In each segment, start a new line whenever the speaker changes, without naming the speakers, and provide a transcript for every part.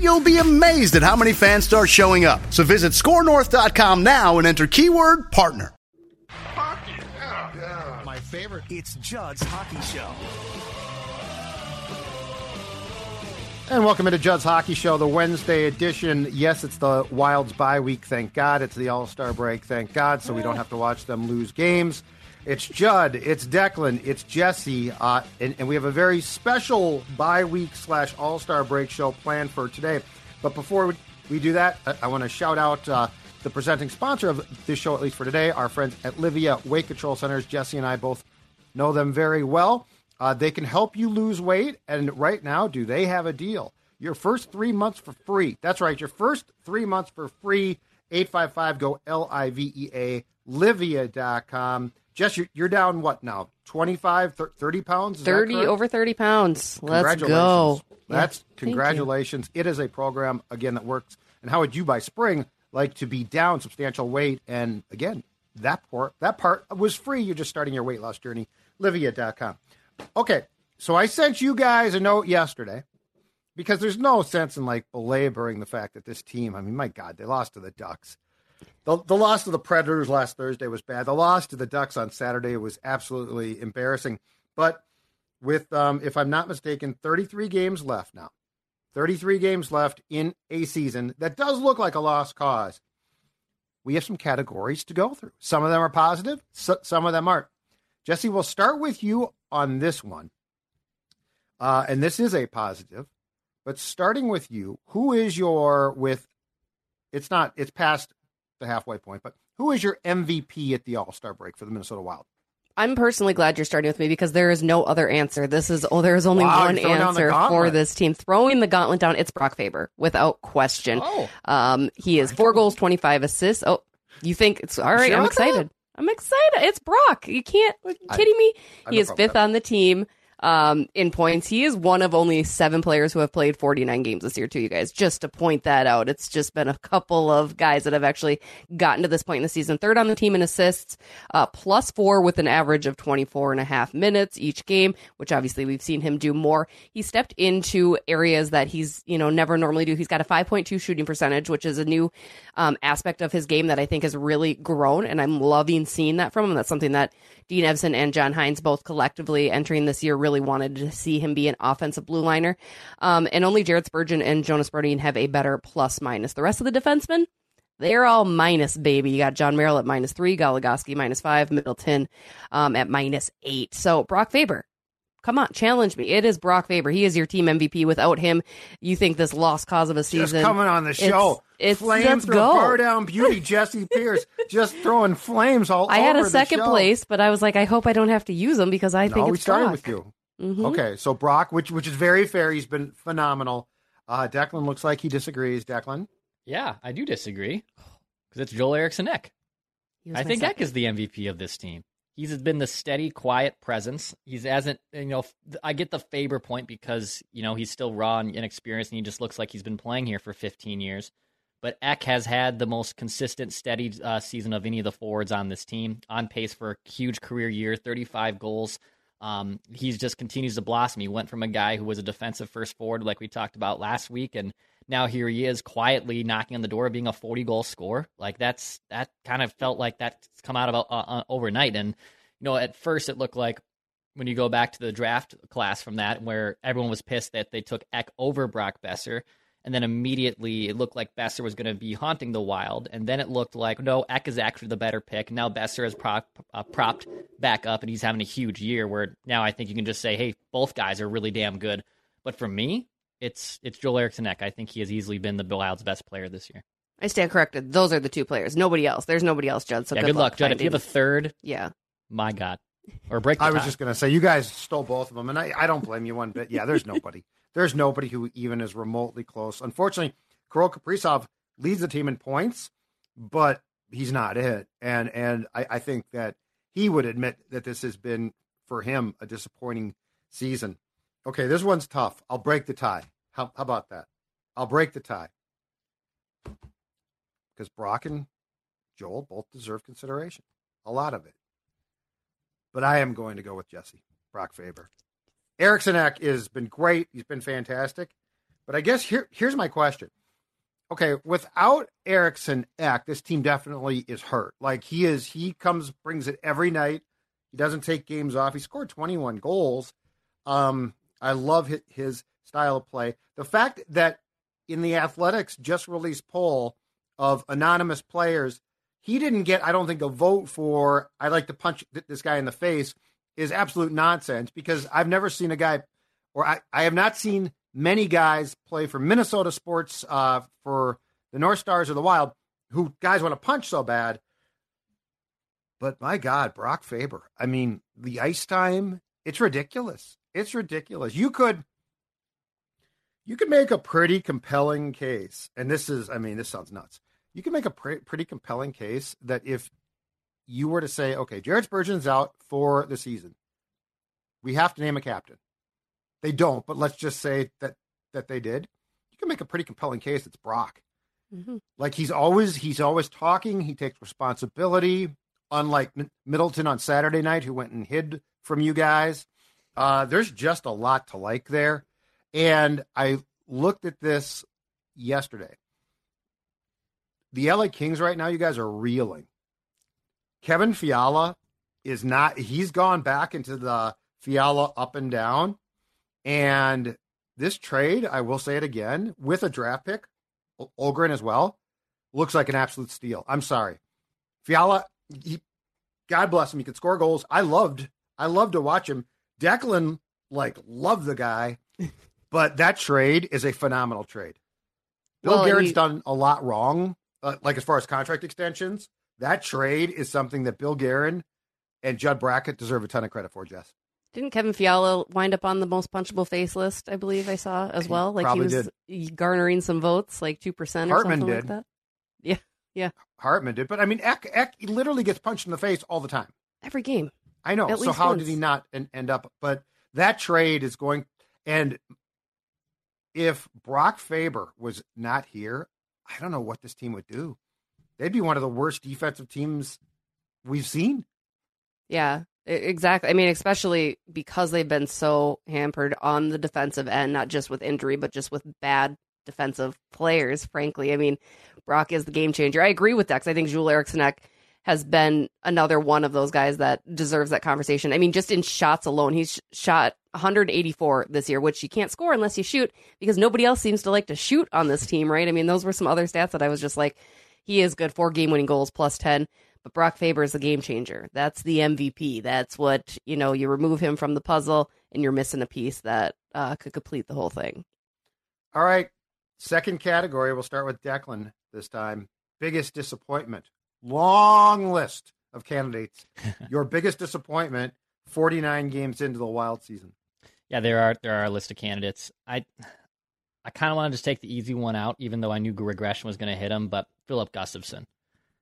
you'll be amazed at how many fans start showing up. So visit scorenorth.com now and enter keyword partner.
Hockey, yeah, yeah.
My favorite. It's Judd's Hockey Show.
And welcome into Judd's Hockey Show, the Wednesday edition. Yes, it's the Wilds bye week, thank God. It's the All Star break, thank God, so we don't have to watch them lose games. It's Judd, it's Declan, it's Jesse, uh, and, and we have a very special bye week slash All Star break show planned for today. But before we, do that, I, I want to shout out uh, the presenting sponsor of this show, at least for today, our friends at Livea Weight Control Centers. Jesse and I both know them very well. Uh, they can help you lose weight, and right now, do they have a deal? Your first three months for free. That's right, your first three months for free. 855 go L I V E A, Livea.com. Jess, you're, you're down what now? 25, 30 pounds? Is
30
correct?
over 30 pounds. Let's
Congratulations.
go.
That's
Yeah,
congratulations. It is a program again that works. And how would you by spring like to be down substantial weight? And again, that part that part was free. You're just starting your weight loss journey. Livea.com. Okay, so I sent you guys a note yesterday because there's no sense in like belaboring the fact that this team. I mean, my God, they lost to the Ducks. The, the loss to the Predators last Thursday was bad. The loss to the Ducks on Saturday was absolutely embarrassing. But with, um, if I'm not mistaken, 33 games left now. 33 games left in a season that does look like a lost cause. We have some categories to go through. Some of them are positive, so, some of them aren't. Jesse, we'll start with you on this one. Uh, and this is a positive, but starting with you, who is your, with, it's not, it's past the halfway point, but who is your MVP at the All Star break for the Minnesota Wild?
I'm personally glad you're starting with me because there is no other answer. This is oh, there is only
Wow,
one
you're throwing down the
answer for this team. Throwing the gauntlet down, it's Brock Faber without question.
Oh.
Um, he is four goals, 25 assists. Oh, you think it's all right? I'm
about that?
excited. I'm excited. It's Brock. You can't kidding me?
I
He is fifth on the team. Um, in points, he is one of only seven players who have played 49 games this year, too, you guys. Just to point that out, it's just been a couple of guys that have actually gotten to this point in the season. Third on the team in assists, uh, plus four with an average of 24 and a half minutes each game, which obviously we've seen him do more. He stepped into areas that he's, you know, never normally do. He's got a 5.2 shooting percentage, which is a new um, aspect of his game that I think has really grown, and I'm loving seeing that from him. That's something that Dean Evason and John Hynes both collectively entering this year really wanted to see him be an offensive blue liner. Um, and only Jared Spurgeon and Jonas Brodin have a better plus minus. The rest of the defensemen, they're all minus, baby. You got John Merrill at minus three, Goligoski minus five, Middleton um, at minus eight. So Brock Faber, come on, challenge me. It is Brock Faber. He is your team MVP. Without him, you think this lost cause of a
Just
season?
coming on the show.
It's, it's
Flame
let's go.
bar down beauty, Jesse Pierce, just throwing flames all over the city.
I had a second
show.
place, but I was like, I hope I don't have to use them because I
No,
think
we
it's
started
Brock.
with you.
Mhm.
Okay, so Brock, which which is very fair. He's been phenomenal. Uh, Declan looks like he disagrees. Declan,
Yeah, I do disagree because it's Joel Eriksson Ek. I think
second.
Ek is the MVP of this team. He's been the steady, quiet presence. He's hasn't, you know. I get the Faber point because you know he's still raw and inexperienced, and he just looks like he's been playing here for 15 years. But Ek has had the most consistent, steady uh, season of any of the forwards on this team. On pace for a huge career year, 35 goals. Um, he just continues to blossom. He went from a guy who was a defensive first forward, like we talked about last week, and now here he is quietly knocking on the door of being a 40 goal scorer. Like that's that kind of felt like that's come out about uh, uh, overnight. And you know, at first it looked like when you go back to the draft class from that, where everyone was pissed that they took Ek over Brock Boeser. And then immediately it looked like Boeser was going to be haunting the Wild. And then it looked like, no, Ek is actually the better pick. Now Boeser has prop, uh, propped back up and he's having a huge year where now I think you can just say, hey, both guys are really damn good. But for me, it's it's Joel Eriksson Ek. I think he has easily been the Wild's best player this year.
I stand corrected. Those are the two players. Nobody else. There's nobody else, Judd. So
yeah,
good,
good luck, Judd. If you have a third,
yeah,
my God, or break.
I was
tie.
just going to say you guys stole both of them, and I, I don't blame you one bit. Yeah, there's nobody. there's nobody who even is remotely close. Unfortunately, Kirill Kaprizov leads the team in points, but he's not it. And and I, I think that he would admit that this has been for him a disappointing season. Okay, this one's tough. I'll break the tie. How, how about that? I'll break the tie because Brock and Joel both deserve consideration, a lot of it. But I am going to go with Jesse Brock Faber. Ek has been great. He's been fantastic. But I guess here here's my question. Okay, without Eriksson Ek, this team definitely is hurt. Like he is, he comes brings it every night. He doesn't take games off. He scored 21 goals. Um, I love his, his style of play. The fact that in the Athletic's just released poll of anonymous players, he didn't get, I don't think, a vote for I like to punch this guy in the face is absolute nonsense because I've never seen a guy, or I, I have not seen many guys play for Minnesota sports, uh, for the North Stars or the Wild, who guys want to punch so bad. But my God, Brock Faber. I mean, the ice time, it's ridiculous. It's ridiculous. You could you can make a pretty compelling case, and this is, I mean, this sounds nuts. You can make a pre- pretty compelling case that if you were to say, okay, Jared Spurgeon's out for the season, we have to name a captain. They don't, but let's just say that that they did. You can make a pretty compelling case. It's Brock.
Mm-hmm.
Like he's always he's always talking. He takes responsibility. Unlike M- Middleton on Saturday night, who went and hid from you guys. Uh, there's just a lot to like there. And I looked at this yesterday. The LA Kings right now, you guys are reeling. Kevin Fiala is not, he's gone back into the Fiala up and down. And this trade, I will say it again, with a draft pick, Ohgren as well, looks like an absolute steal. I'm sorry. Fiala, he, God bless him, he could score goals. I loved, I loved to watch him. Declan, like, loved the guy. But that trade is a phenomenal trade. Bill
Well,
Guerin's
he-
done a lot wrong, uh, like as far as contract extensions. That trade is something that Bill Guerin and Judd Brackett deserve a ton of credit for, Jess.
Didn't Kevin Fiala wind up on the most punchable face list? I believe I saw as well. Like
probably
he was garnering some votes, like two percent or
Hartman
something
did.
like that. Yeah, yeah.
Hartman did, but I mean, Ek, Ek literally gets punched in the face all the time.
Every game.
I know.
At
so how
once.
did he not end up? But that trade is going, and if Brock Faber was not here, I don't know what this team would do. They'd be one of the worst defensive teams we've seen.
Yeah, exactly. I mean, especially because they've been so hampered on the defensive end, not just with injury, but just with bad defensive players, frankly. I mean, Brock is the game changer. I agree with that 'cause I think Joel Eriksson Ek has been another one of those guys that deserves that conversation. I mean, just in shots alone, he's shot 184 this year, which you can't score unless you shoot because nobody else seems to like to shoot on this team, right? I mean, those were some other stats that I was just like, he is good. Four game winning goals plus 10. But Brock Faber is the game changer. That's the MVP. That's what, you know, you remove him from the puzzle and you're missing a piece that uh, could complete the whole thing.
All right. Second category. We'll start with Declan this time. Biggest disappointment. Long list of candidates. Your biggest disappointment 49 games into the wild season.
Yeah, there are there are a list of candidates. I I kind of want to just take the easy one out, even though I knew regression was going to hit him. But Filip Gustavsson,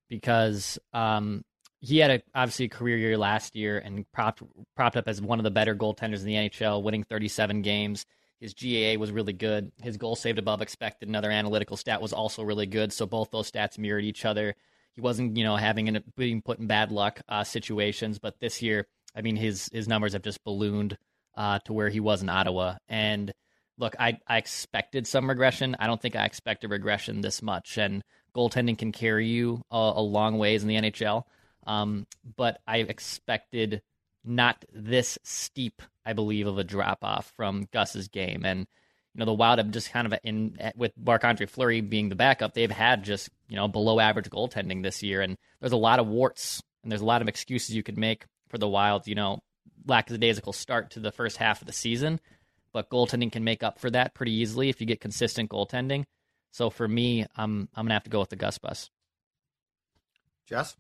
because um, he had a obviously a career year last year and propped propped up as one of the better goaltenders in the NHL, winning 37 games. His GAA was really good. His goal saved above expected, another analytical stat, was also really good. So both those stats mirrored each other. He wasn't, you know, having an, being put in bad luck uh, situations, but this year, I mean, his his numbers have just ballooned uh, to where he was in Ottawa. And look, I I expected some regression. I don't think I expected regression this much. And goaltending can carry you a, a long ways in the NHL. Um, but I expected not this steep, I believe, of a drop off from Gus's game. And you know, the Wild have just kind of in eh, with Marc Andre Fleury being the backup, they've had just you know below average goaltending this year, and there's a lot of warts and there's a lot of excuses you could make for the Wild. You know, lackadaisical start to the first half of the season, but goaltending can make up for that pretty easily if you get consistent goaltending. So for me, I'm I'm gonna have to go with the Gus bus.
Jess?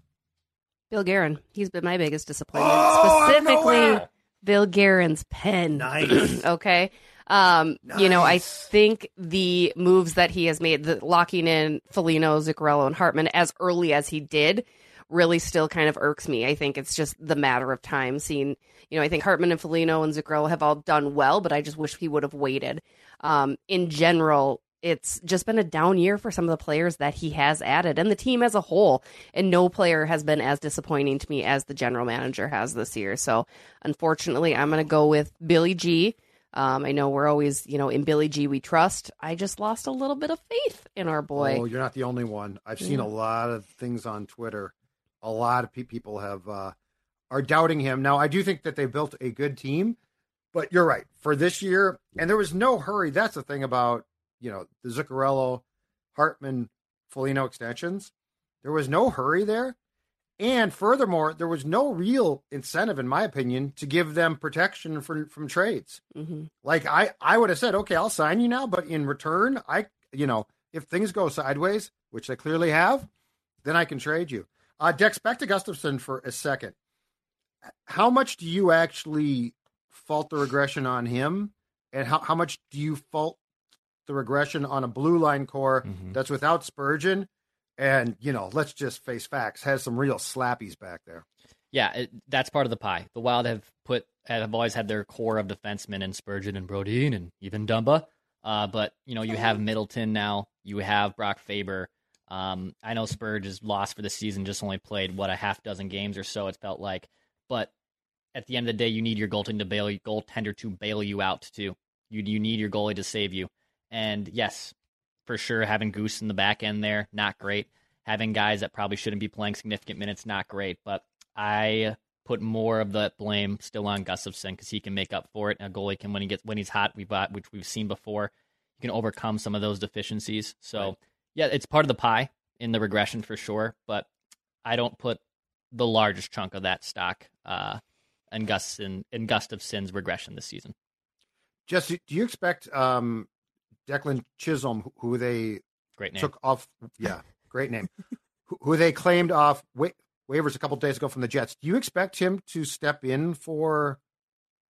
Bill Guerin. He's been my biggest disappointment.
Oh,
Specifically, Bill Guerin's pen.
Nice.
okay. Um, you know, I think the moves that he has made, the locking in Foligno, Zuccarello, and Hartman as early as he did, really still kind of irks me. I think it's just the matter of time. Seeing, you know, I think Hartman and Foligno and Zuccarello have all done well, but I just wish he would have waited. Um, in general, it's just been a down year for some of the players that he has added and the team as a whole. And no player has been as disappointing to me as the general manager has this year. So unfortunately, I'm going to go with Billy G. Um, I know we're always, you know, in Billy G we trust. I just lost a little bit of faith in our boy.
Oh, you're not the only one. I've seen a lot of things on Twitter. A lot of pe- people have uh, are doubting him. Now, I do think that they built a good team, but you're right for this year. And there was no hurry. That's the thing about you know the Zuccarello, Hartman, Foligno extensions. There was no hurry there, and furthermore, there was no real incentive, in my opinion, to give them protection from from trades.
hmm
Like I, I would have said, okay, I'll sign you now, but in return, I, you know, if things go sideways, which they clearly have, then I can trade you. Uh, Dex, back to Gustavsson for a second. How much do you actually fault the regression on him, and how how much do you fault the regression on a blue line core
Mhm.
that's without Spurgeon, and you know, let's just face facts, has some real slappies back there.
Yeah, it, that's part of the pie. The Wild have put have always had their core of defensemen in Spurgeon and Brodin and even Dumba. Uh, but you know, you have Middleton now. You have Brock Faber. Um, I know Spurge is lost for the season. Just only played what a half dozen games or so. It felt like, but at the end of the day, you need your goaltender to bail goaltender to bail you out too. You you need your goalie to save you. And yes, for sure, having Goose in the back end there, not great. Having guys that probably shouldn't be playing significant minutes, not great. But I put more of the blame still on Gustavsson because he can make up for it. A goalie can when he gets when he's hot, we bought which we've seen before. You can overcome some of those deficiencies. So
Right.
yeah, it's part of the pie in the regression for sure. But I don't put the largest chunk of that stock uh, in Gus in, in Gustavsson's regression this season.
Jesse, do you expect um, Declan Chisholm, who- who they
Great name.
took off. Yeah, great name. who, who they claimed off wa- waivers a couple days ago from the Jets. Do you expect him to step in for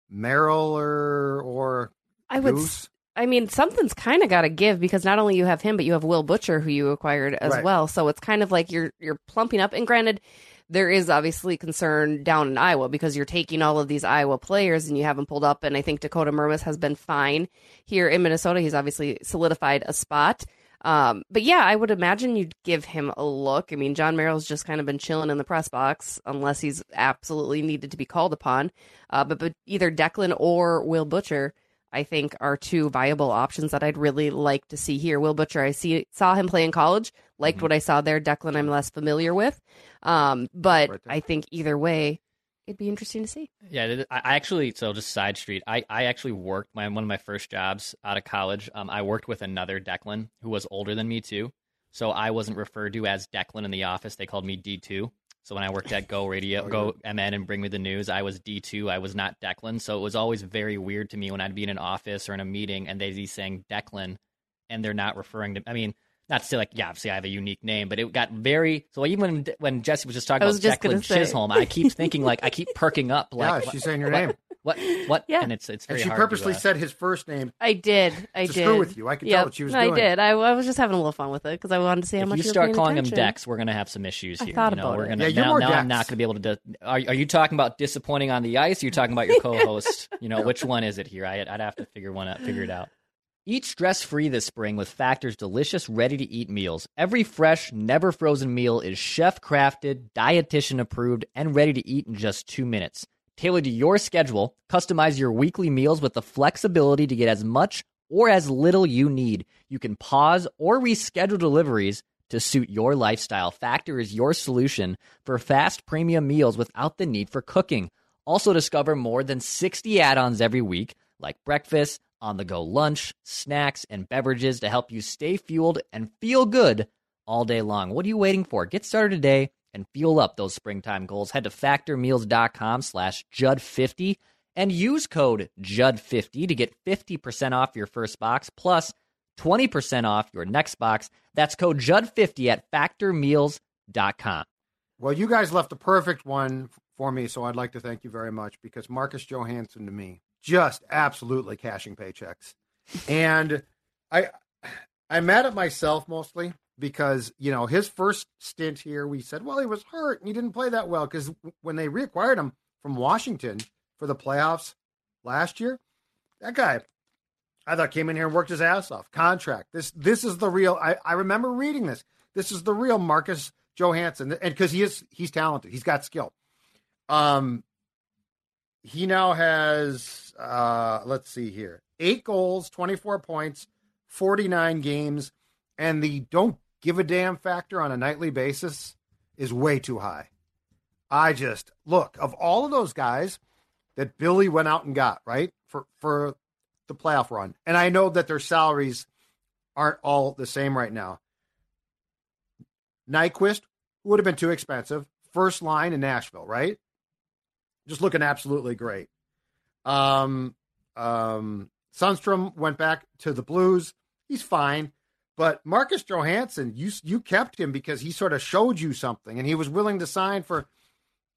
Merrill or or
I would.
Goose?
s- I mean, something's kind of got to give because not only you have him, but you have Will Butcher, who you acquired as
Right.
well. So it's kind of like you're you're plumping up. And granted, there is obviously concern down in Iowa because you're taking all of these Iowa players and you have them pulled up. And I think Dakota Mermis has been fine here in Minnesota. He's obviously solidified a spot. Um, but yeah, I would imagine you'd give him a look. I mean, John Merrill's just kind of been chilling in the press box unless he's absolutely needed to be called upon. Uh, but, but either Declan or Will Butcher, I think, are two viable options that I'd really like to see here. Will Butcher, I see saw him play in college, liked
Mm-hmm.
what I saw there. Declan, I'm less familiar with, um, but
Right.
I think either way, it'd be interesting to see.
Yeah, I actually so just side street. I, I actually worked my one of my first jobs out of college. Um, I worked with another Declan who was older than me too. So I wasn't referred to as Declan in the office. They called me D two. So when I worked at Go Radio, oh, Go MN, and Bring Me the News, I was D two. I was not Declan. So it was always very weird to me when I'd be in an office or in a meeting and they'd be saying Declan, and they're not referring to. I mean. Not to say like yeah, obviously I have a unique name, but it got very so even when when Jesse was just talking
I was
about
just
Declan
say.
Chisholm, I keep thinking like I keep perking up like
yeah, she's saying your name.
What? What?
Yeah.
And it's it's
And she
hard
purposely
to, uh,
said his first name.
I did. I
To
did.
screw with you. I could tell
Yep,
what she was
I
doing.
I did. I, I was just having a little fun with it because I wanted to see how
if
much
you
were
start
paying
calling
attention.
him Dex, we're gonna have some issues
I
here.
thought
you know,
about
we're gonna
Yeah, you're
now,
more
now I'm not gonna be able to. Do, are, are you talking about disappointing on the ice? Or you talking about your co-host? you know, which one is it here? I, I'd have to figure one out. Figure it out. Eat stress free this spring with Factor's delicious, ready to eat meals. Every fresh, never frozen meal is chef crafted, dietitian approved, and ready to eat in just two minutes. Tailored to your schedule, customize your weekly meals with the flexibility to get as much or as little you need. You can pause or reschedule deliveries to suit your lifestyle. Factor is your solution for fast premium meals without the need for cooking. Also, discover more than 60 add ons every week, like breakfast, on the go lunch, snacks, and beverages to help you stay fueled and feel good all day long. What are you waiting for? Get started today and fuel up those springtime goals. Head to factormeals.com slash Judd50 and use code Judd50 to get 50% off your first box plus 20% off your next box. That's code Judd50 at factormeals.com.
Well, you guys left a perfect one for me, so I'd like to thank you very much because Marcus Johansson to me just absolutely cashing paychecks, and I I'm mad at myself mostly because you know his first stint here, we said, well, he was hurt and he didn't play that well because when they reacquired him from Washington for the playoffs last year, that guy I thought came in here and worked his ass off. Contract. This this is the real. I, I remember reading this. This is the real Marcus Johansson, and because he is he's talented, he's got skill. Um, he now has uh, let's see here, eight goals, twenty four points, forty nine games, and the don't give a damn factor on a nightly basis is way too high. I just look of all of those guys that Billy went out and got right for for the playoff run, and I know that their salaries aren't all the same right now. Nyquist would have been too expensive. First line in Nashville, right? Just looking absolutely great. Um, um, Sundqvist went back to the Blues. He's fine, but Marcus Johansson, you you kept him because he sort of showed you something, and he was willing to sign for.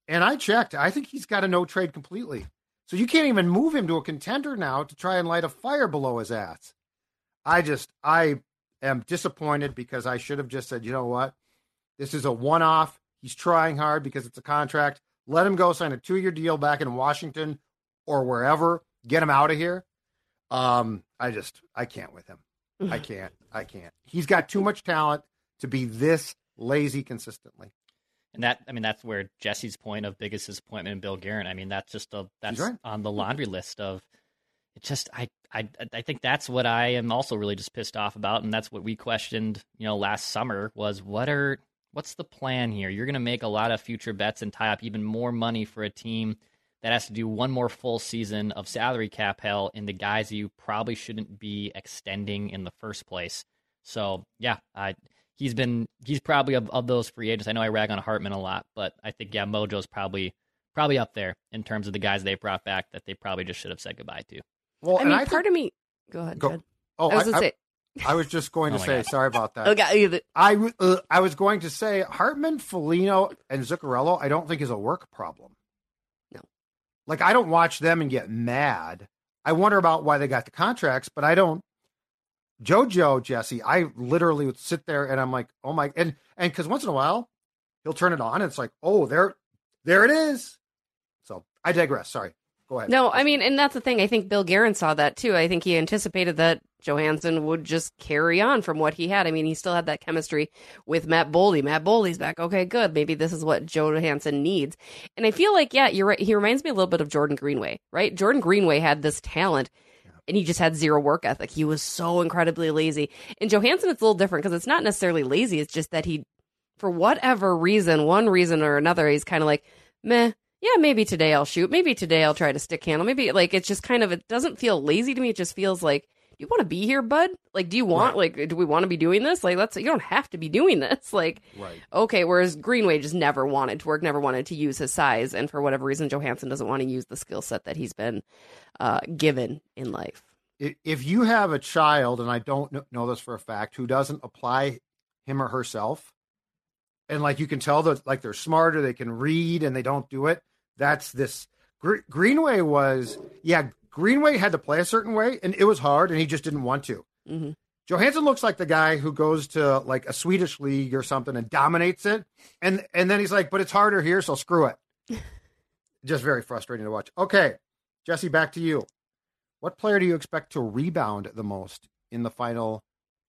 And I checked. I think he's got a no trade completely. So you can't even move him to a contender now to try and light a fire below his ass. I just I am disappointed because I should have just said, you know what? This is a one off. He's trying hard because it's a contract. Let him go sign a two year deal back in Washington or wherever. Get him out of here. Um, I just I can't with him. I can't. I can't. He's got too much talent to be this lazy consistently.
And that, I mean, that's where Jesse's point of biggest disappointment in Bill Guerin. I mean, that's just a that's
right.
on the laundry list of. It just, I, I, I think that's what I am also really just pissed off about, and that's what we questioned, you know, last summer was what are what's the plan here? You're going to make a lot of future bets and tie up even more money for a team that has to do one more full season of salary cap hell in the guys you probably shouldn't be extending in the first place. So yeah, I he's been he's probably of, of those free agents. I know I rag on Hartman a lot, but I think yeah, Mojo's probably probably up there in terms of the guys they brought back that they probably just should have said goodbye to.
Well,
I
and
mean,
I
part
think,
of me. Go ahead.
Go-
Judd.
oh,
I was gonna
I,
say.
I was just going to
Oh
say
God.
sorry about that.
Okay,
I w- uh, I was going to say Hartman, Foligno, and Zuccarello. I don't think is a work problem. Like I don't watch them and get mad. I wonder about why they got the contracts, but I don't. JoJo Jesse, I literally would sit there and I'm like, oh my, and and because once in a while he'll turn it on, and it's like, oh there, there it is. So I digress. Sorry, go ahead.
No, I mean, and that's the thing. I think Bill Guerin saw that too. I think he anticipated that Johansson would just carry on from what he had. I mean, he still had that chemistry with Matt Boldy. Matt Boldy's back. Okay, good. Maybe this is what Johansson needs. And I feel like, yeah, you're right. He reminds me a little bit of Jordan Greenway, right? Jordan Greenway had this talent. And he just had zero work ethic. He was so incredibly lazy. And Johansson, it's a little different because it's not necessarily lazy. It's just that he, for whatever reason, one reason or another, he's kind of like, meh, yeah, maybe today I'll shoot. Maybe today I'll try to stick handle. Maybe like it's just kind of it doesn't feel lazy to me. It just feels like you want to be here, bud? Like, do you want like do we want to be doing this? Like, let's you don't have to be doing this. Like,
Right.
okay. Whereas Greenway just never wanted to work, never wanted to use his size, and for whatever reason, Johansson doesn't want to use the skill set that he's been uh, given in life.
if you have a child, and I don't know this for a fact, who doesn't apply him or herself, and like you can tell that like they're smarter, they can read, and they don't do it. That's this Gr- Greenway was, yeah, Greenway had to play a certain way, and it was hard, and he just didn't want to.
Mm-hmm.
Johansson looks like the guy who goes to like a Swedish league or something and dominates it, and and then he's like, but it's harder here, so screw it. just very frustrating to watch. Okay, Jesse, back to you. What player do you expect to rebound the most in the final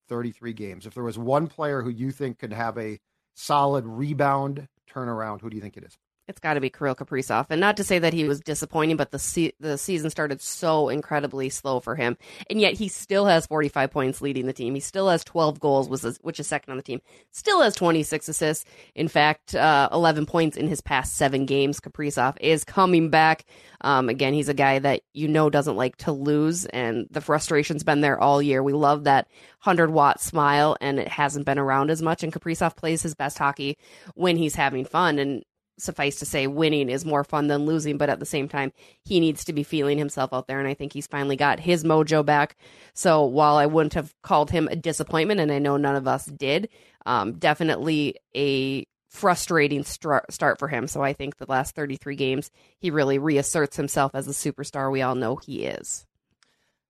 33 games? If there was one player who you think could have a solid rebound turnaround, who do you think it is?
It's got to be Kirill Kaprizov, and not to say that he was disappointing, but the se- the season started so incredibly slow for him, and yet he still has 45 points leading the team. He still has 12 goals, which is, second on the team. Still has 26 assists. In fact, uh, 11 points in his past seven games. Kaprizov is coming back. Um, again, he's a guy that you know doesn't like to lose, and the frustration's been there all year. We love that 100 watt smile, and it hasn't been around as much. And Kaprizov plays his best hockey when he's having fun, and suffice to say, winning is more fun than losing, but at the same time, he needs to be feeling himself out there. And I think he's finally got his mojo back. So while I wouldn't have called him a disappointment, and I know none of us did, um, definitely a frustrating start for him. So I think the last 33 games, he really reasserts himself as the superstar we all know he is.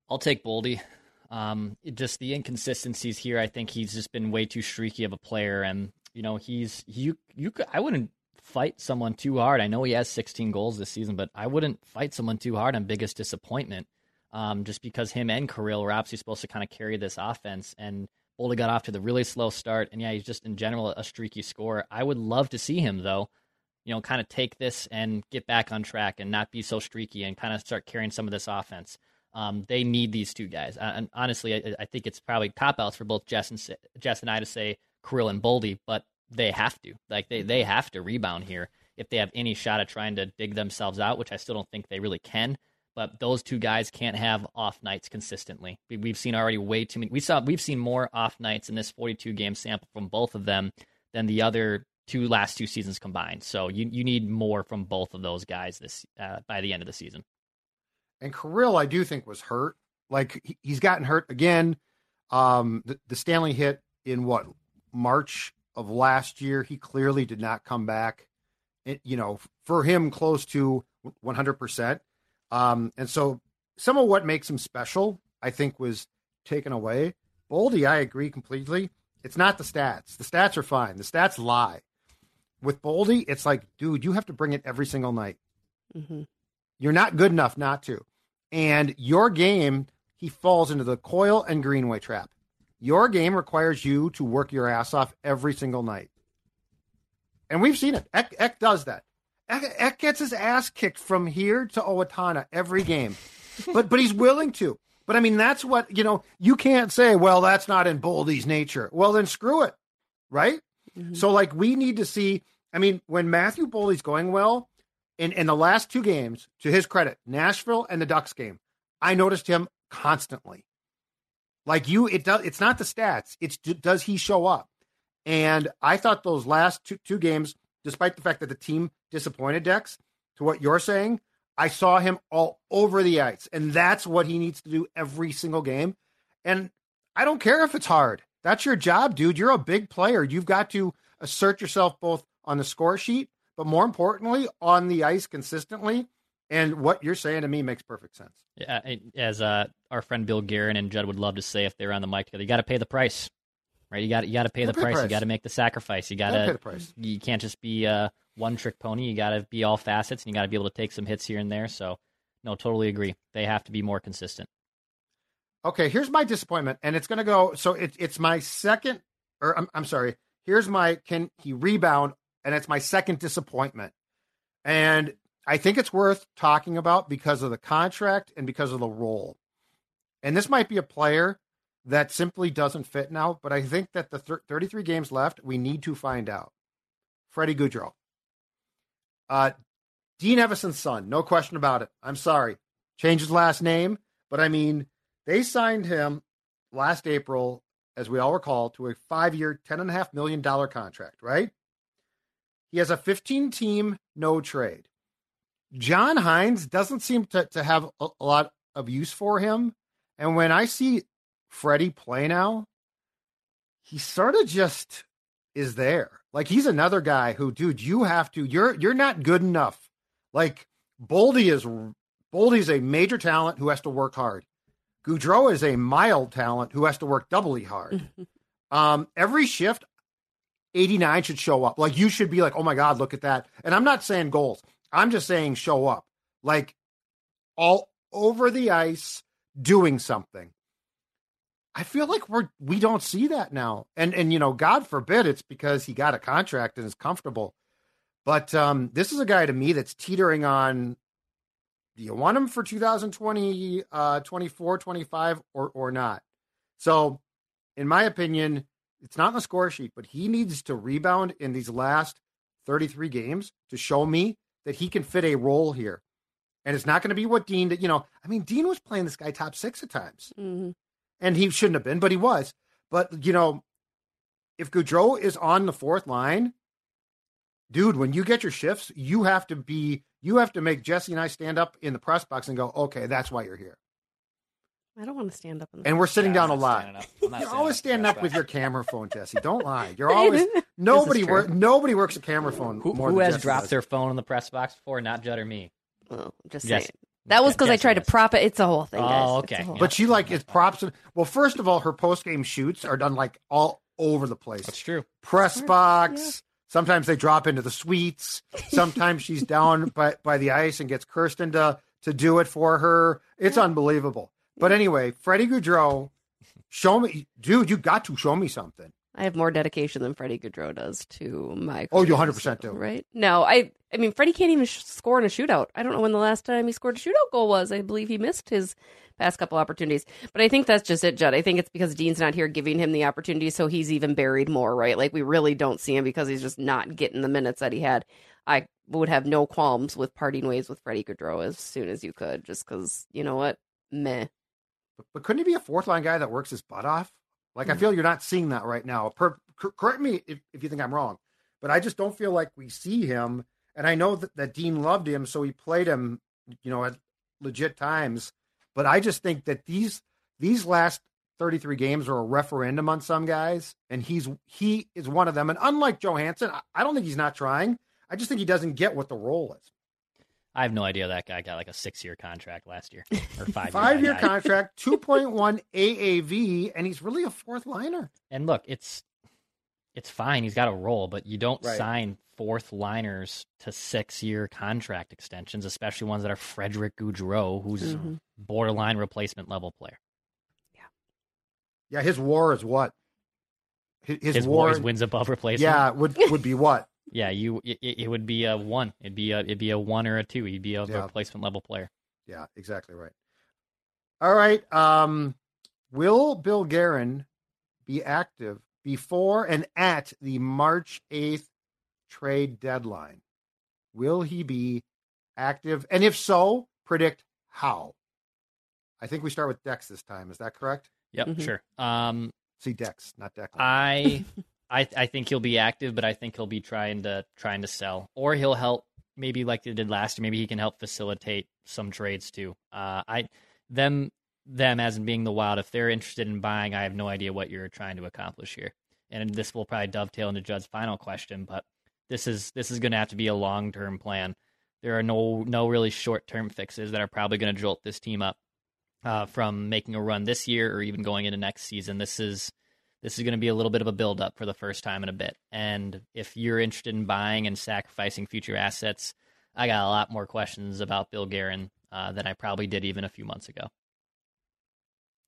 I'll take Boldy. Um, just the inconsistencies here. I think he's just been way too streaky of a player, and you know he's you you. I wouldn't fight someone too hard. I know he has 16 goals this season, but I wouldn't fight someone too hard on biggest disappointment. Um, just because him and Kirill were absolutely supposed to kind of carry this offense, and Boldy got off to the really slow start, and yeah, he's just in general a streaky scorer. I would love to see him though, you know, kind of take this and get back on track and not be so streaky and kind of start carrying some of this offense. Um, they need these two guys, and honestly, I, I think it's probably top outs for both Jess and Jess and I to say Kirill and Boldy, but they have to. Like they, they have to rebound here if they have any shot at trying to dig themselves out, which I still don't think they really can. But those two guys can't have off nights consistently. We've seen already way too many. We saw we've seen more off nights in this 42 game sample from both of them than the other two last two seasons combined. So you you need more from both of those guys this uh, by the end of the season.
And Kirill, I do think was hurt. Like he's gotten hurt again. Um, the, the Stanley hit in what March of last year, he clearly did not come back. You know, for him, close to 100%. Um, and so some of what makes him special, I think, was taken away. Boldy, I agree completely. It's not the stats. The stats are fine. The stats lie. With Boldy, it's like, dude, you have to bring it every single night. Mm-hmm. You're not good enough not to. And your game, he falls into the coil and Greenway trap. Your game requires you to work your ass off every single night. And we've seen it. Eck, Ek does that. Eck, Ek, gets his ass kicked from here to Owatonna every game. but but he's willing to. But I mean, that's what, you know, you can't say, well, that's not in Boldy's nature. Well, then screw it. Right? Mm-hmm. So, like, we need to see. I mean, when Matthew Boldy's going well, in, in the last two games, to his credit, Nashville and the Ducks game, I noticed him constantly. Like you, it does. It's not the stats. It's does he show up? And I thought those last two two games, despite the fact that the team disappointed Dex, to what you're saying, I saw him all over the ice, and that's what he needs to do every single game. And I don't care if it's hard. That's your job, dude. You're a big player. You've got to assert yourself both on the score sheet, but more importantly, on the ice consistently. And what you're saying to me makes perfect sense.
Yeah, as uh, our friend Bill Guerin and Judd would love to say if they were on the mic together, you got to pay the price, right? You got you got to pay the price. price. You got to make the sacrifice. You got to You can't just be a one trick pony. You got to be all facets, and you got to be able to take some hits here and there. So, no, totally agree. They have to be more consistent.
Okay, here's my disappointment, and it's going to go. So it, it's my second, or I'm, I'm sorry. Here's my can he rebound, and it's my second disappointment. And I think it's worth talking about because of the contract and because of the role. And this might be a player that simply doesn't fit now, but I think that the 33 games left, we need to find out. Freddie Gaudreau. Uh, Dean Evason's son, no question about it. I'm sorry. Change his last name, but I mean, they signed him last April, as we all recall, to a five year, $10.5 million contract, right? He has a 15 team no trade. John Hynes doesn't seem to, to have a, a lot of use for him. And when I see Freddie play now, he sort of just is there. Like he's another guy who, dude, you have to, you're you're not good enough. Like Boldy is Boldy is a major talent who has to work hard. Gaudreau is a mild talent who has to work doubly hard. um, every shift, 89 should show up. Like you should be like, oh my God, look at that. And I'm not saying goals. I'm just saying show up. Like all over the ice doing something. I feel like we're we don't see that now. And and you know, God forbid it's because he got a contract and is comfortable. But um this is a guy to me that's teetering on do you want him for 2020 uh 24 25 or or not? So in my opinion, it's not in the score sheet, but he needs to rebound in these last 33 games to show me that he can fit a role here. And it's not going to be what Dean did. You know, I mean, Dean was playing this guy top six at times,
hmm
and he shouldn't have been, but he was. But, you know, if Gaudreau is on the fourth line, dude, when you get your shifts, you have to be, you have to make Jesse and I stand up in the press box and go, okay, that's why you're here.
I don't want to stand up. In the
And we're sitting
Yeah,
down a
I'm not
lot.
standing up. I'm not
You're always standing up with your camera phone, Jesse. Don't lie. You're always nobody
true.
work nobody works a camera phone
Who,
more
who
than
has
Jesse
dropped
does.
their phone in the press box before? Not Judd or me.
Oh, just
Yes.
saying. That was because I
Jesse
tried to prop it. It's a whole thing,
Oh, okay.
It's a
But she like is props. Well, first of all, her post game shoots are done like all over the place.
That's true.
Press box. Sometimes they drop into the suites. Sometimes she's down by, by the ice and gets Kirsten to to do it for her. It's unbelievable. But anyway, Freddie Gaudreau, show me, dude. You got to show me something.
I have more dedication than Freddie Gaudreau does to my.
Oh, you 100% do.
right? No, I. I mean, Freddie can't even sh- score in a shootout. I don't know when the last time he scored a shootout goal was. I believe he missed his past couple opportunities. But I think that's just it, Judd. I think it's because Dean's not here giving him the opportunity, so he's even buried more, right? Like we really don't see him because he's just not getting the minutes that he had. I would have no qualms with parting ways with Freddie Gaudreau as soon as you could, just because you know what, meh.
But, but couldn't he be a fourth line guy that works his butt off? Like I hmm. feel you're not seeing that right now. Per, correct me if, if you think I'm wrong, but I just don't feel like we see him. And I know that, that Dean loved him, so he played him, you know, at legit times. But I just think that these these last 33 games are a referendum on some guys, and he's he is one of them. And unlike Johansson, I, I don't think he's not trying. I just think he doesn't get what the role is.
I have no idea that guy got like a six year contract last year or five.
Five year
I- I-
contract, 2.1 AAV, and he's really a fourth liner.
And look, it's it's fine. He's got a role, but you don't
Right.
sign fourth liners to six year contract extensions, especially ones that are Frederick Gaudreau, who's
Mhm.
borderline replacement level player.
Yeah, his war is what? His, his,
His
war,
war is wins above replacement.
yeah, would would be what?
Yeah. You it, it would be a one. It'd be a it'd be a one or a two. He'd be a
Yeah.
replacement level player.
Yeah, exactly right. All right. Um, will Bill Guerin be active before and at the March eighth trade deadline? Will he be active? And if so, predict how. I think we start with Dex this time. Is that correct?
Yep,
Mhm.
sure. Um,
See Dex, not Declan.
I, I, I think he'll be active, but I think he'll be trying to trying to sell, or he'll help. Maybe like they did last year. Maybe he can help facilitate some trades too. Uh, I, them, them as in being the Wild. If they're interested in buying, I have no idea what you're trying to accomplish here. And this will probably dovetail into Judd's final question, but this is this is going to have to be a long term plan. There are no no really short term fixes that are probably going to jolt this team up uh, from making a run this year or even going into next season. This is this is going to be a little bit of a build up for the first time in a bit. And if you're interested in buying and sacrificing future assets, I got a lot more questions about Bill Guerin uh, than I probably did even a few months ago.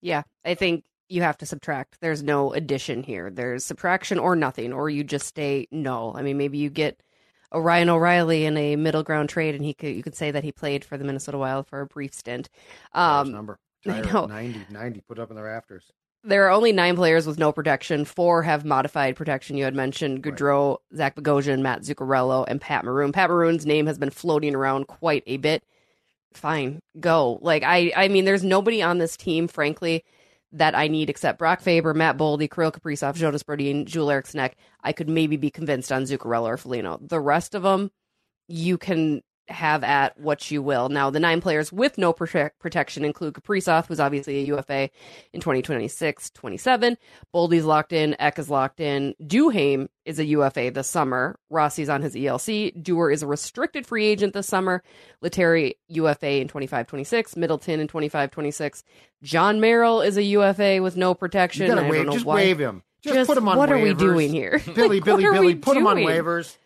Yeah, I think you have to subtract. There's no addition here. There's subtraction or nothing, or you just stay no. I mean, maybe you get a Ryan O'Reilly in a middle ground trade, and he could you could say that he played for the Minnesota Wild for a brief stint. Um,
number.
I know.
90, 90 put up in the rafters.
There are only nine players with no protection. Four have modified protection. You had mentioned
Right.
Zach Bogosian, Matt Zuccarello, and Pat Maroon. Pat Maroon's name has been floating around quite a bit. Fine, go. Like I, I mean, there's nobody on this team, frankly, that I need except Brock Faber, Matt Boldy, Kirill Kaprizov, Jonas Brodin, Joel Eriksson. I could maybe be convinced on Zuccarello or Foligno. The rest of them, you can have at what you will. Now, the nine players with no protect- protection include Kaprizov, who's obviously a UFA in 2026 27. Boldy's locked in. Ek is locked in. Duhaime is a UFA this summer. Rossi's on his ELC. Dewar is a restricted free agent this summer. Lettieri, UFA in 25 26. Middleton in 25 26. John Merrill is a UFA with no protection.
You gotta
I don't
wave, just
why.
wave him. Just,
Just
put him on
what are we doing here?
Billy,
Like,
Billy, Billy, put him on waivers.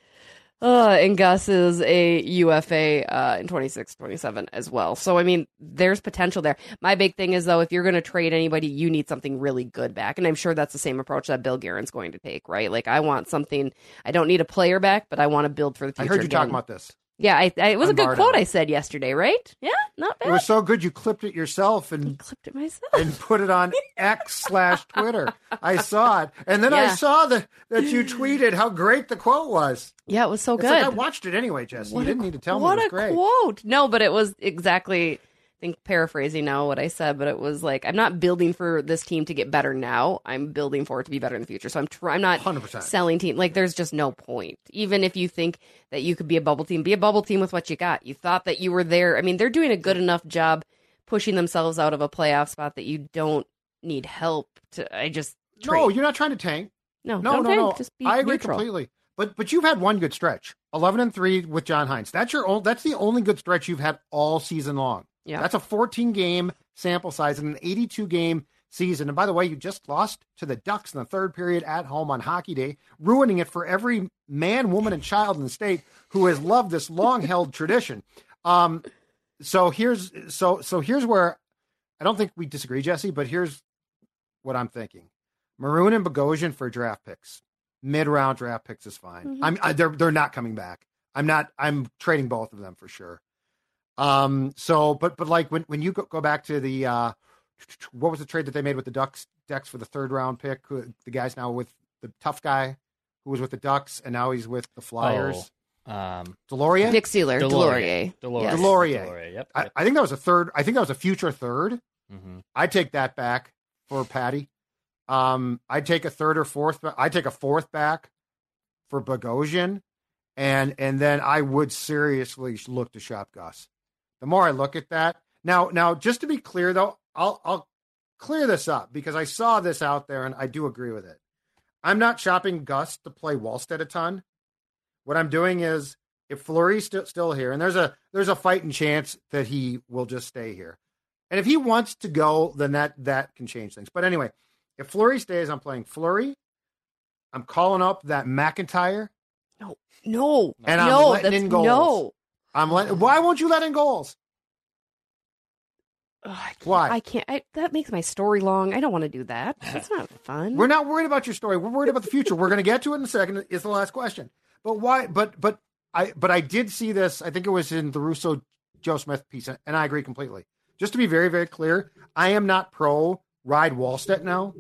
Uh, and Gus is a UFA uh, in 26 27 as well. So, I mean, there's potential there. My big thing is, though, if you're going to trade anybody, you need something really good back. And I'm sure that's the same approach that Bill Guerin's going to take, right? Like, I want something, I don't need a player back, but I want to build for the future.
I heard you
again.
talking about this.
Yeah, I, I, it was a good
Bardo.
quote I said yesterday, right? Yeah, not bad.
It was so good you clipped it yourself and
Clipped it myself.
and put it on X slash Twitter. I saw it, and then I saw that that you tweeted how great the quote was.
Yeah, it was so
It's
good.
like I watched it anyway, Jesse.
What
you didn't need to tell me.
What
It was
a
great.
quote! No, but it was exactly. I think paraphrasing now what I said, but it was like I'm not building for this team to get better now. I'm building for it to be better in the future. So I'm try- I'm not
100%.
selling team. Like there's just no point. Even if you think that you could be a bubble team, be a bubble team with what you got. You thought that you were there. I mean, they're doing a good enough job pushing themselves out of a playoff spot that you don't need help to. I just
No, you're not trying to tank.
no,
No, no,
tank.
no.
Just be
I agree
neutral.
completely. But but you've had one good stretch, eleven and three with John Hynes. That's your own. That's the only good stretch you've had all season long.
Yeah.
That's a 14 game sample size in an 82 game season. And by the way, you just lost to the Ducks in the third period at home on Hockey Day, ruining it for every man, woman, and child in the state who has loved this long held tradition. Um, so here's so so here's where I don't think we disagree, Jesse, but here's what I'm thinking: Maroon and Bogosian for draft picks, mid round draft picks is fine. I'm I, they're they're not coming back. I'm not. I'm trading both of them for sure. Um. So, but but like when when you go, go back to the uh, what was the trade that they made with the Ducks Dex for the third round pick? Who, the guy's now with the tough guy who was with the Ducks and now he's with the Flyers.
Um,
Deslauriers.
Nick Sealer,
Deslauriers.
Deslauriers.
Deslauriers.
Yes.
Deslauriers.
Deslauriers, Yep.
I, I think that was a third. I think that was a future third.
hmm
I'd take that back for Patty. Um, I'd take a third or fourth. ba- I'd take a fourth back for Bogosian, and and then I would seriously look to shop Gus. The more I look at that now, now just to be clear though, I'll I'll clear this up because I saw this out there and I do agree with it. I'm not shopping Gus to play Wallstedt a ton. What I'm doing is if Fleury's still still here, and there's a there's a fighting chance that he will just stay here. And if he wants to go, then that that can change things. But anyway, if Fleury stays, I'm playing Fleury. I'm calling up that McIntyre,
No, no,
and I'm
no,
letting
that's
in goals.
no.
I'm letting. Why won't you let in goals?
Ugh, I
Why?
I can't. I, that makes my story long. I don't want to do that. That's not fun.
We're not worried about your story. We're worried about the future. We're going to get to it in a second. It's the last question. But why? But but I but I did see this. I think it was in the Russo Joe Smith piece, and I agree completely. Just to be very very clear, I am not pro ride Wallstedt now.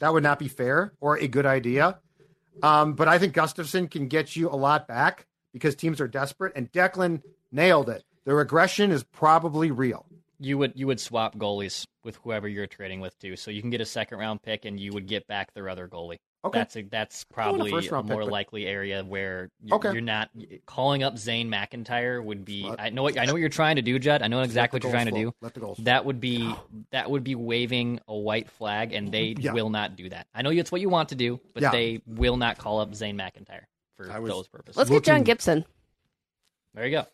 That would not be fair or a good idea. Um, but I think Gustavsson can get you a lot back because teams are desperate, and Declan nailed it. The aggression is probably real.
You would you would swap goalies with whoever you're trading with too, so you can get a second round pick and you would get back their other goalie.
Okay.
That's a, that's
a
probably a,
pick,
more
but-
likely area where you're,
Okay.
you're not calling up Zane McIntyre would be.
Let-
I know what I know what you're trying to do, Judd. I know exactly what you're trying to do.
Let the goals.
That would be that would be waving a white flag, and they
Yeah.
will not do that. I know it's what you want to do, but
Yeah.
they will not call up Zane McIntyre for
I was-
those purposes.
Let's get John
looking-
Gibson.
there you go.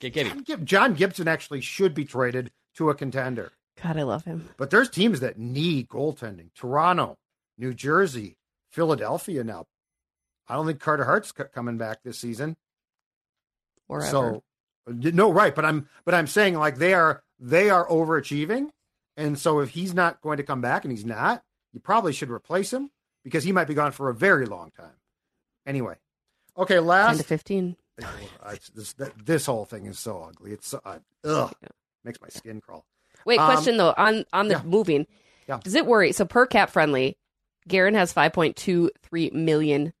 Get Gibby.
John Gib- John Gibson actually should be traded to a contender.
God, I love him.
But there's teams that need goaltending. Toronto, New Jersey, Philadelphia now. I don't think Carter Hart's c- coming back this season.
Wherever.
So uh, no, right, but I'm but I'm saying like they are they are overachieving. And so if he's not going to come back and he's not, you probably should replace him because he might be gone for a very long time. Anyway. Okay,
ten to
last
fifteen.
I- this this whole thing is so ugly. It's so, uh, ugh. Makes my skin crawl.
Wait,
Um,
question though on on the
yeah.
moving.
Yeah.
Does it worry? So per cap friendly, Guerin has five point two three million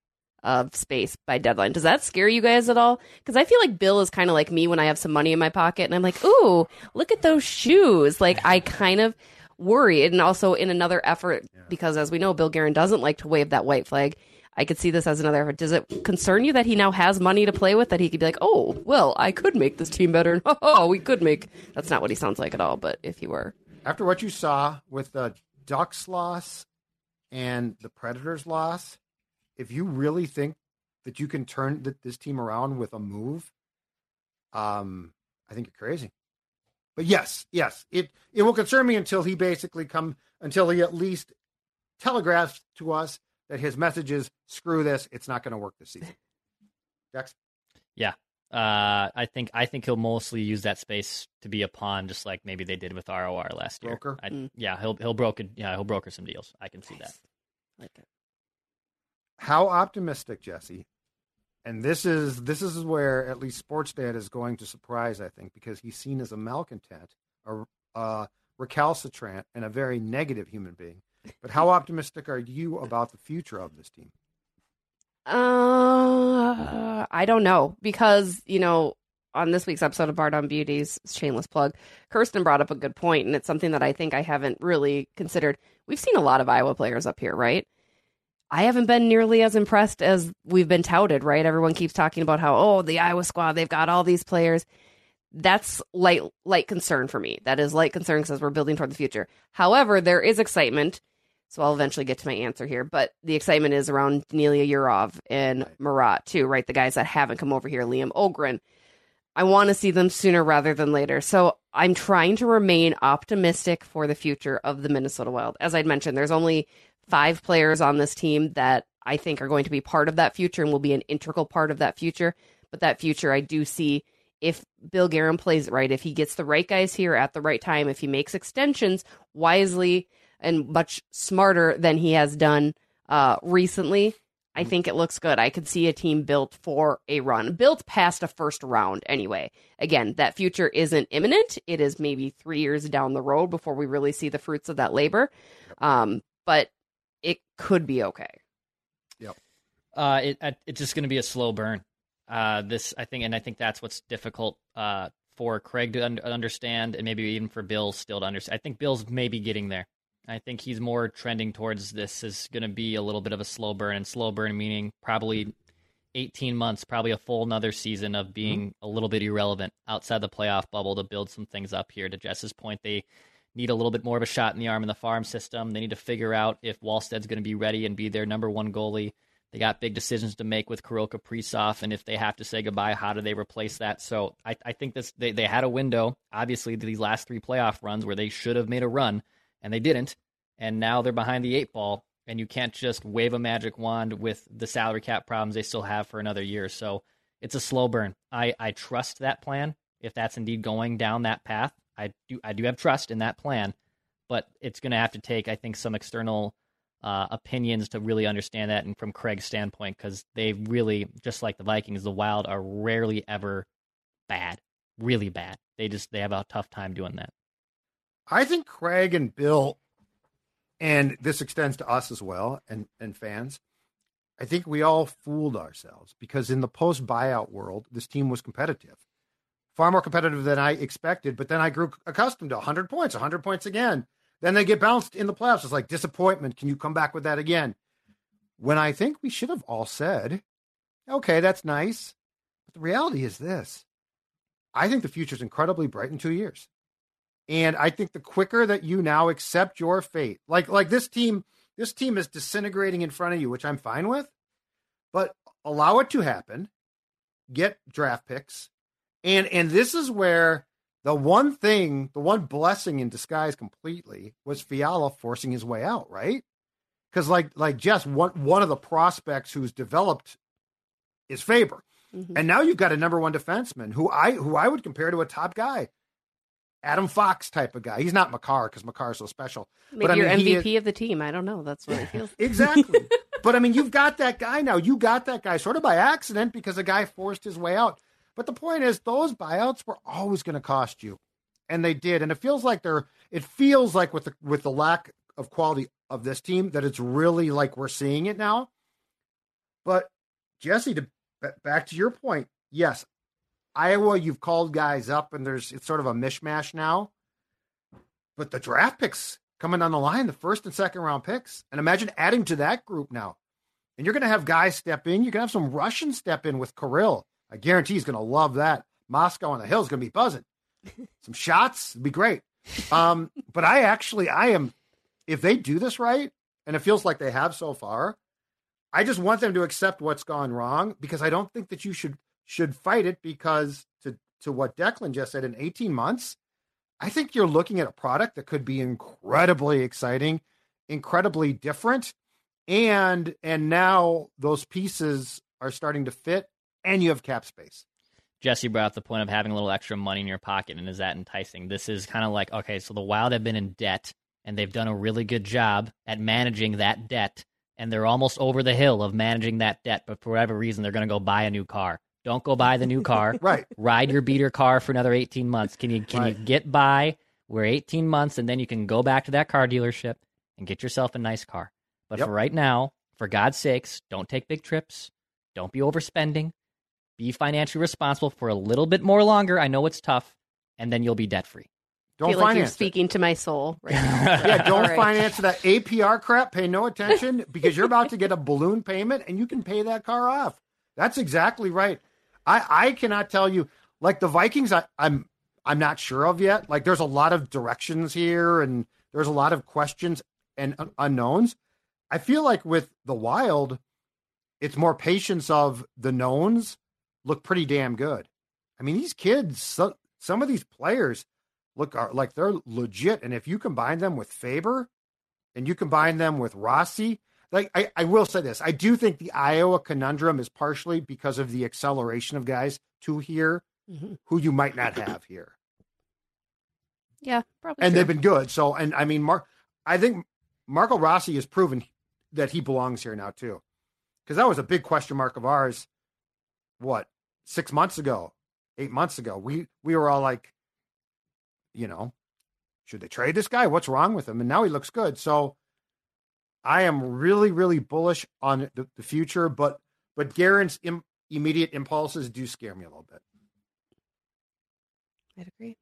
of space by deadline. Does that scare you guys at all? Because I feel like Bill is kind of like me when I have some money in my pocket and I'm like, ooh, look at those shoes. Like I kind of worry, and also in another effort because as we know, Bill Guerin doesn't like to wave that white flag. I could see this as another effort. Does it concern you that he now has money to play with that he could be like, oh, well, I could make this team better. Oh, we could make. That's not what he sounds like at all. But if he were,
After what you saw with the Ducks loss and the Predators loss, if you really think that you can turn th- this team around with a move, um, I think you're crazy. But yes, yes, it it will concern me until he basically come until he at least telegraphs to us that his message is screw this, it's not going to work this season. Dex,
Yeah. Uh, I think I think he'll mostly use that space to be a pawn, just like maybe they did with ROR last year.
Broker?
I,
Mm.
Yeah, he'll he'll broker yeah he'll broker some deals. I can see that.
like it.
how optimistic, Jesse? And this is this is where at least Sportsdad is going to surprise, I think, because he's seen as a malcontent, a, a recalcitrant, and a very negative human being. But how optimistic are you about the future of this team?
Uh, I don't know because you know on this week's episode of Bar Down Beauties, shameless plug, Kirsten brought up a good point, and it's something that I think I haven't really considered. We've seen a lot of Iowa players up here, right? I haven't been nearly as impressed as we've been touted, right? Everyone keeps talking about how oh the Iowa squad they've got all these players. That's light light concern for me. That is light concern because we're building toward the future. However, there is excitement so I'll eventually get to my answer here. But the excitement is around Danila Yurov and Marat too, right? The guys that haven't come over here, Liam Ohgren. I want to see them sooner rather than later. So I'm trying to remain optimistic for the future of the Minnesota Wild. As I'd mentioned, there's only five players on this team that I think are going to be part of that future and will be an integral part of that future. But that future, I do see if Bill Guerin plays it right, if he gets the right guys here at the right time, if he makes extensions wisely and much smarter than he has done uh, recently, I think it looks good. I could see a team built for a run, built past a first round anyway. Again, that future isn't imminent. It is maybe three years down the road before we really see the fruits of that labor. Um, but it could be okay.
Uh, it I- it's just going to be a slow burn. Uh, this I think, and I think that's what's difficult uh, for Craig to un- understand, and maybe even for Bill still to understand. I think Bill's maybe getting there. I think he's more trending towards this is going to be a little bit of a slow burn, and slow burn meaning probably 18 months, probably a full another season of being mm-hmm. a little bit irrelevant outside the playoff bubble to build some things up here. To Jess's point, they need a little bit more of a shot in the arm in the farm system. They need to figure out if Wallstedt's going to be ready and be their number one goalie. They got big decisions to make with Kirill Kaprizov, and if they have to say goodbye, how do they replace that? So I, I think this they, they had a window, obviously, these last three playoff runs where they should have made a run, and they didn't. And now they're behind the eight ball, and you can't just wave a magic wand with the salary cap problems they still have for another year. So it's a slow burn. I, I trust that plan. If that's indeed going down that path, I do I do have trust in that plan, but it's going to have to take, I think, some external uh, opinions to really understand that, and from Craig's standpoint, because they really, just like the Vikings, the Wild are rarely ever bad, really bad. They just they have a tough time doing that.
I think Craig and Bill, and this extends to us as well, and and fans. I think we all fooled ourselves because in the post buyout world, this team was competitive, far more competitive than I expected. But then I grew accustomed to 100 points, 100 points again. Then they get bounced in the playoffs. It's like disappointment. Can you come back with that again? When I think we should have all said, okay, that's nice. But the reality is this I think the future is incredibly bright in two years. And I think the quicker that you now accept your fate, like like this team, this team is disintegrating in front of you, which I'm fine with, but allow it to happen. Get draft picks. And and this is where the one thing, the one blessing in disguise completely was Fiala forcing his way out, right? Because like like Jess, one one of the prospects who's developed is Faber.
Mhm.
And now you've got a number one defenseman who I who I would compare to a top guy. Adam Fox type of guy. He's not Makar because Makar is so special.
Maybe
I
you're
mean,
MVP of the team. I don't know. That's what it feels.
Exactly. but I mean, you've got that guy now. You got that guy sort of by accident because a guy forced his way out. But the point is, those buyouts were always going to cost you, and they did. And it feels like they're. It feels like with the with the lack of quality of this team that it's really like we're seeing it now. But Jesse, to back to your point, yes, Iowa, you've called guys up, and there's it's sort of a mishmash now. But the draft picks coming down the line, the first and second round picks, and imagine adding to that group now. And you're going to have guys step in. You're going to have some Russians step in with Kirill. I guarantee he's going to love that. Moscow on the hill is going to be buzzing. some shots would be great. Um, but I actually, I am, if they do this right, and it feels like they have so far, I just want them to accept what's gone wrong because I don't think that you should should fight it because to to what Declan just said in 18 months, I think you're looking at a product that could be incredibly exciting, incredibly different, and and now those pieces are starting to fit, and you have cap space.
Jesse brought up the point of having a little extra money in your pocket, and is that enticing? This is kind of like okay, so the Wild have been in debt, and they've done a really good job at managing that debt, and they're almost over the hill of managing that debt, but for whatever reason, they're going to go buy a new car. Don't go buy the new car.
right.
Ride your beater car for another 18 months. Can you can right. you get by? We're 18 months, and then you can go back to that car dealership and get yourself a nice car. But yep. for right now, for God's sakes, don't take big trips. Don't be overspending. Be financially responsible for a little bit more longer. I know it's tough, and then you'll be debt free.
Don't feel like you're speaking to my soul. Right
yeah, don't right. finance that APR crap. Pay no attention because you're about to get a balloon payment, and you can pay that car off. That's exactly right. I I cannot tell you like the Vikings. I, I'm I'm not sure of yet. Like there's a lot of directions here, and there's a lot of questions and unknowns. I feel like with the Wild, it's more patience of the knowns look pretty damn good. I mean, these kids, so, some of these players look are, like they're legit, and if you combine them with Faber, and you combine them with Rossi, like I, I will say this, I do think the Iowa conundrum is partially because of the acceleration of guys to here mm-hmm. who you might not have here.
Yeah, probably.
And
true.
they've been good. So, and I mean, Mark, I think Marco Rossi has proven that he belongs here now too, because that was a big question mark of ours. What six months ago, eight months ago, we we were all like, you know, should they trade this guy? What's wrong with him? And now he looks good. So I am really, really bullish on the, the future, but but Guerin's Im- immediate impulses do scare me a little bit.
I'd agree.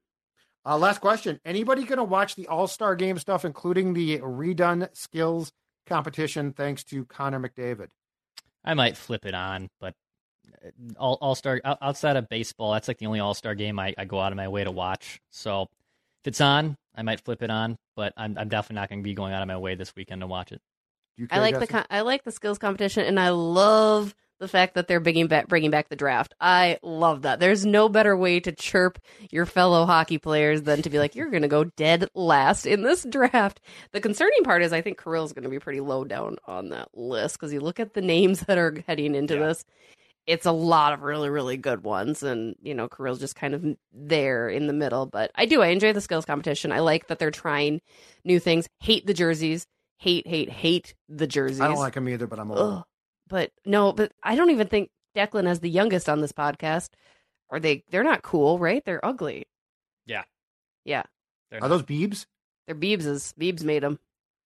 Uh, last question: Anybody going to watch the All Star Game stuff, including the redone skills competition? Thanks to Connor McDavid.
I might flip it on, but uh, all All Star outside of baseball, that's like the only All Star game I, I go out of my way to watch. So if it's on, I might flip it on, but I'm, I'm definitely not going to be going out of my way this weekend to watch it.
I like the I like the skills competition, and I love the fact that they're bringing back bringing back the draft. I love that. There's no better way to chirp your fellow hockey players than to be like, "You're going to go dead last in this draft." The concerning part is, I think Kirill's going to be pretty low down on that list because you look at the names that are heading into yeah. this. It's a lot of really, really good ones, and you know, Kirill's just kind of there in the middle. But I do, I enjoy the skills competition. I like that they're trying new things. Hate the jerseys hate, hate, hate the jerseys.
I don't like them either, but I'm old.
But no, but I don't even think Declan as the youngest on this podcast. Are they? They're not cool, right? They're ugly.
Yeah.
Yeah.
They're Are not. those Beebs?
They're Beebs. Beebs made them.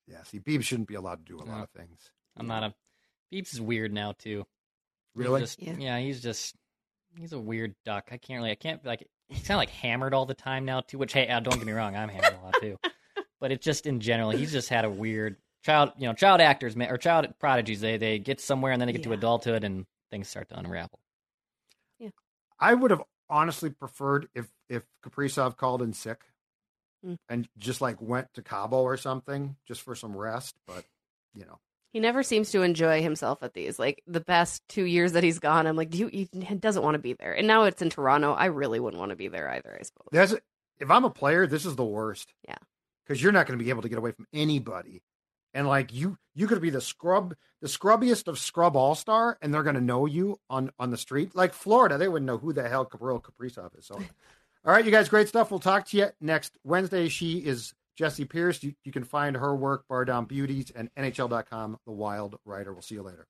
Yeah. See, Beebs shouldn't be allowed to do a lot of things.
I'm not a. Beebs is weird now too.
Really?
Just, yeah. yeah. He's just. He's a weird duck. I can't really. I can't like. He's kind of like hammered all the time now too. Which hey, uh, don't get me wrong, I'm hammered a lot too. but it's just in general, he's just had a weird child, you know, child actors or child prodigies. They they get somewhere and then they get yeah. to adulthood and things start to unravel.
Yeah,
I would have honestly preferred if if Kaprizov called in sick mm. and just like went to Cabo or something just for some rest, but you know.
He never seems to enjoy himself at these. Like the past two years that he's gone, I'm like, do you, he doesn't want to be there. And now it's in Toronto. I really wouldn't want to be there either. I suppose.
There's, if I'm a player, this is the worst.
Yeah,
because you're not going to be able to get away from anybody and like you you could be the scrub the scrubbiest of scrub all star and they're going to know you on on the street. Like florida they wouldn't know who the hell Kirill kaprizov is so. All right you guys great stuff. We'll talk to you next wednesday. She is jesse pierce. You, you can find her work bar down beauties and nhl.com the wild writer. We'll see you later